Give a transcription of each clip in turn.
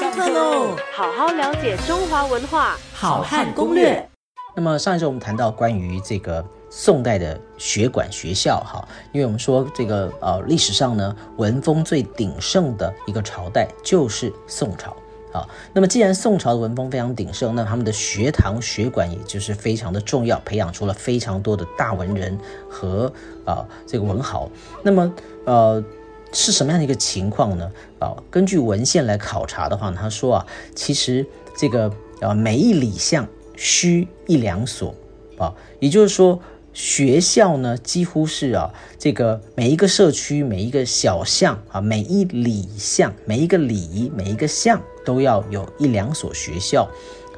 上课喽！好好了解中华文化，好汉攻略。那么上一周我们谈到关于这个宋代的学馆学校，哈，因为我们说这个呃历史上呢文风最鼎盛的一个朝代就是宋朝，啊，那么既然宋朝的文风非常鼎盛，那他们的学堂学馆也就是非常的重要，培养出了非常多的大文人和啊这个文豪。那么呃是什么样的一个情况呢？啊，根据文献来考察的话，他说啊，其实这个啊每一里巷。需一两所啊，也就是说，学校呢几乎是啊，这个每一个社区、每一个小巷啊、每一里巷、每一个里、每一个巷都要有一两所学校，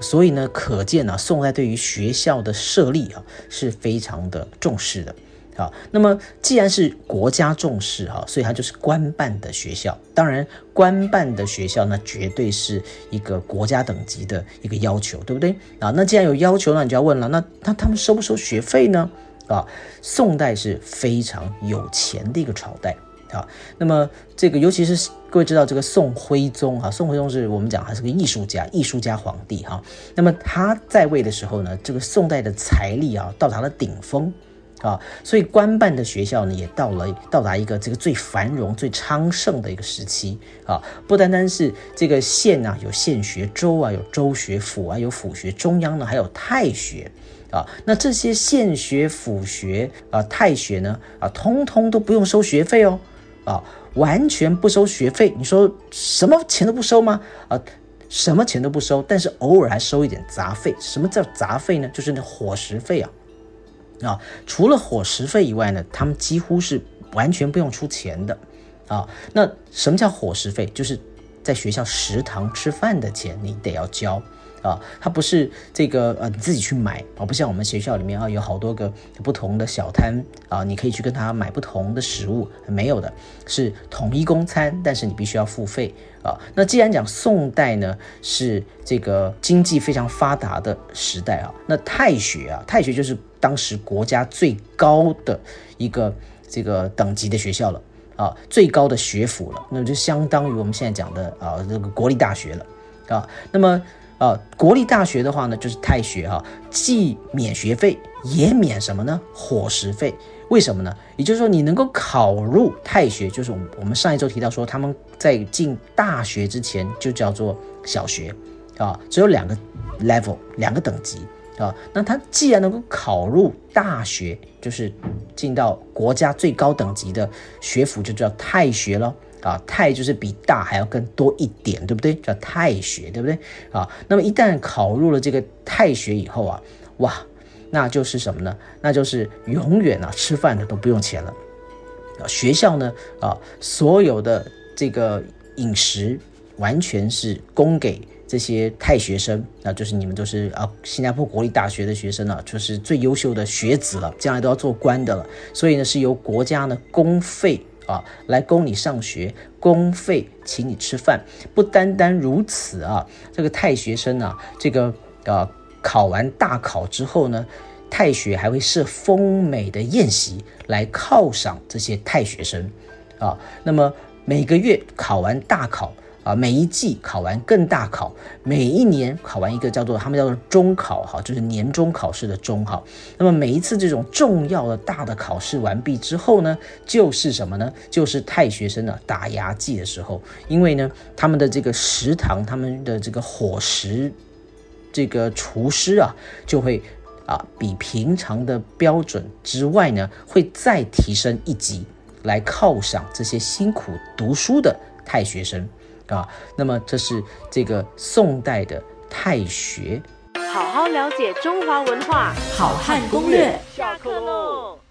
所以呢，可见呢，宋代对于学校的设立啊是非常的重视的。好，那么既然是国家重视哈，所以它就是官办的学校。当然，官办的学校那绝对是一个国家等级的一个要求，对不对啊？那既然有要求，那你就要问了，那那他们收不收学费呢？啊，宋代是非常有钱的一个朝代啊。那么这个，尤其是各位知道这个宋徽宗啊，宋徽宗是我们讲他是个艺术家，艺术家皇帝哈。那么他在位的时候呢，这个宋代的财力啊到达了顶峰。啊，所以官办的学校呢，也到了到达一个这个最繁荣、最昌盛的一个时期啊。不单单是这个县啊，有县学，州啊有州学，府啊有府学，中央呢还有太学啊。那这些县学、府学啊、太学呢啊，通通都不用收学费哦，啊，完全不收学费。你说什么钱都不收吗？啊，什么钱都不收，但是偶尔还收一点杂费。什么叫杂费呢？就是那伙食费啊。啊，除了伙食费以外呢，他们几乎是完全不用出钱的，啊，那什么叫伙食费？就是在学校食堂吃饭的钱，你得要交。啊，它不是这个呃，你自己去买啊，不像我们学校里面啊，有好多个不同的小摊啊，你可以去跟他买不同的食物，没有的，是统一供餐，但是你必须要付费啊。那既然讲宋代呢，是这个经济非常发达的时代啊，那太学啊，太学就是当时国家最高的一个这个等级的学校了啊，最高的学府了，那就相当于我们现在讲的啊这个国立大学了啊，那么。啊，国立大学的话呢，就是太学哈，既免学费，也免什么呢？伙食费。为什么呢？也就是说，你能够考入太学，就是我们我们上一周提到说，他们在进大学之前就叫做小学啊，只有两个 level，两个等级啊。那他既然能够考入大学，就是进到国家最高等级的学府，就叫太学了。啊，太就是比大还要更多一点，对不对？叫太学，对不对？啊，那么一旦考入了这个太学以后啊，哇，那就是什么呢？那就是永远啊，吃饭的都不用钱了。啊，学校呢，啊，所有的这个饮食完全是供给这些太学生，那就是你们都是啊，新加坡国立大学的学生了，就是最优秀的学子了，将来都要做官的了。所以呢，是由国家呢公费。啊，来供你上学，公费请你吃饭，不单单如此啊，这个太学生呢，这个呃考完大考之后呢，太学还会设丰美的宴席来犒赏这些太学生，啊，那么每个月考完大考。啊，每一季考完更大考，每一年考完一个叫做他们叫做中考哈，就是年终考试的中哈。那么每一次这种重要的大的考试完毕之后呢，就是什么呢？就是太学生的打牙祭的时候，因为呢，他们的这个食堂，他们的这个伙食，这个厨师啊，就会啊比平常的标准之外呢，会再提升一级，来犒赏这些辛苦读书的太学生。啊，那么这是这个宋代的太学，好好了解中华文化，好汉攻略，下课喽。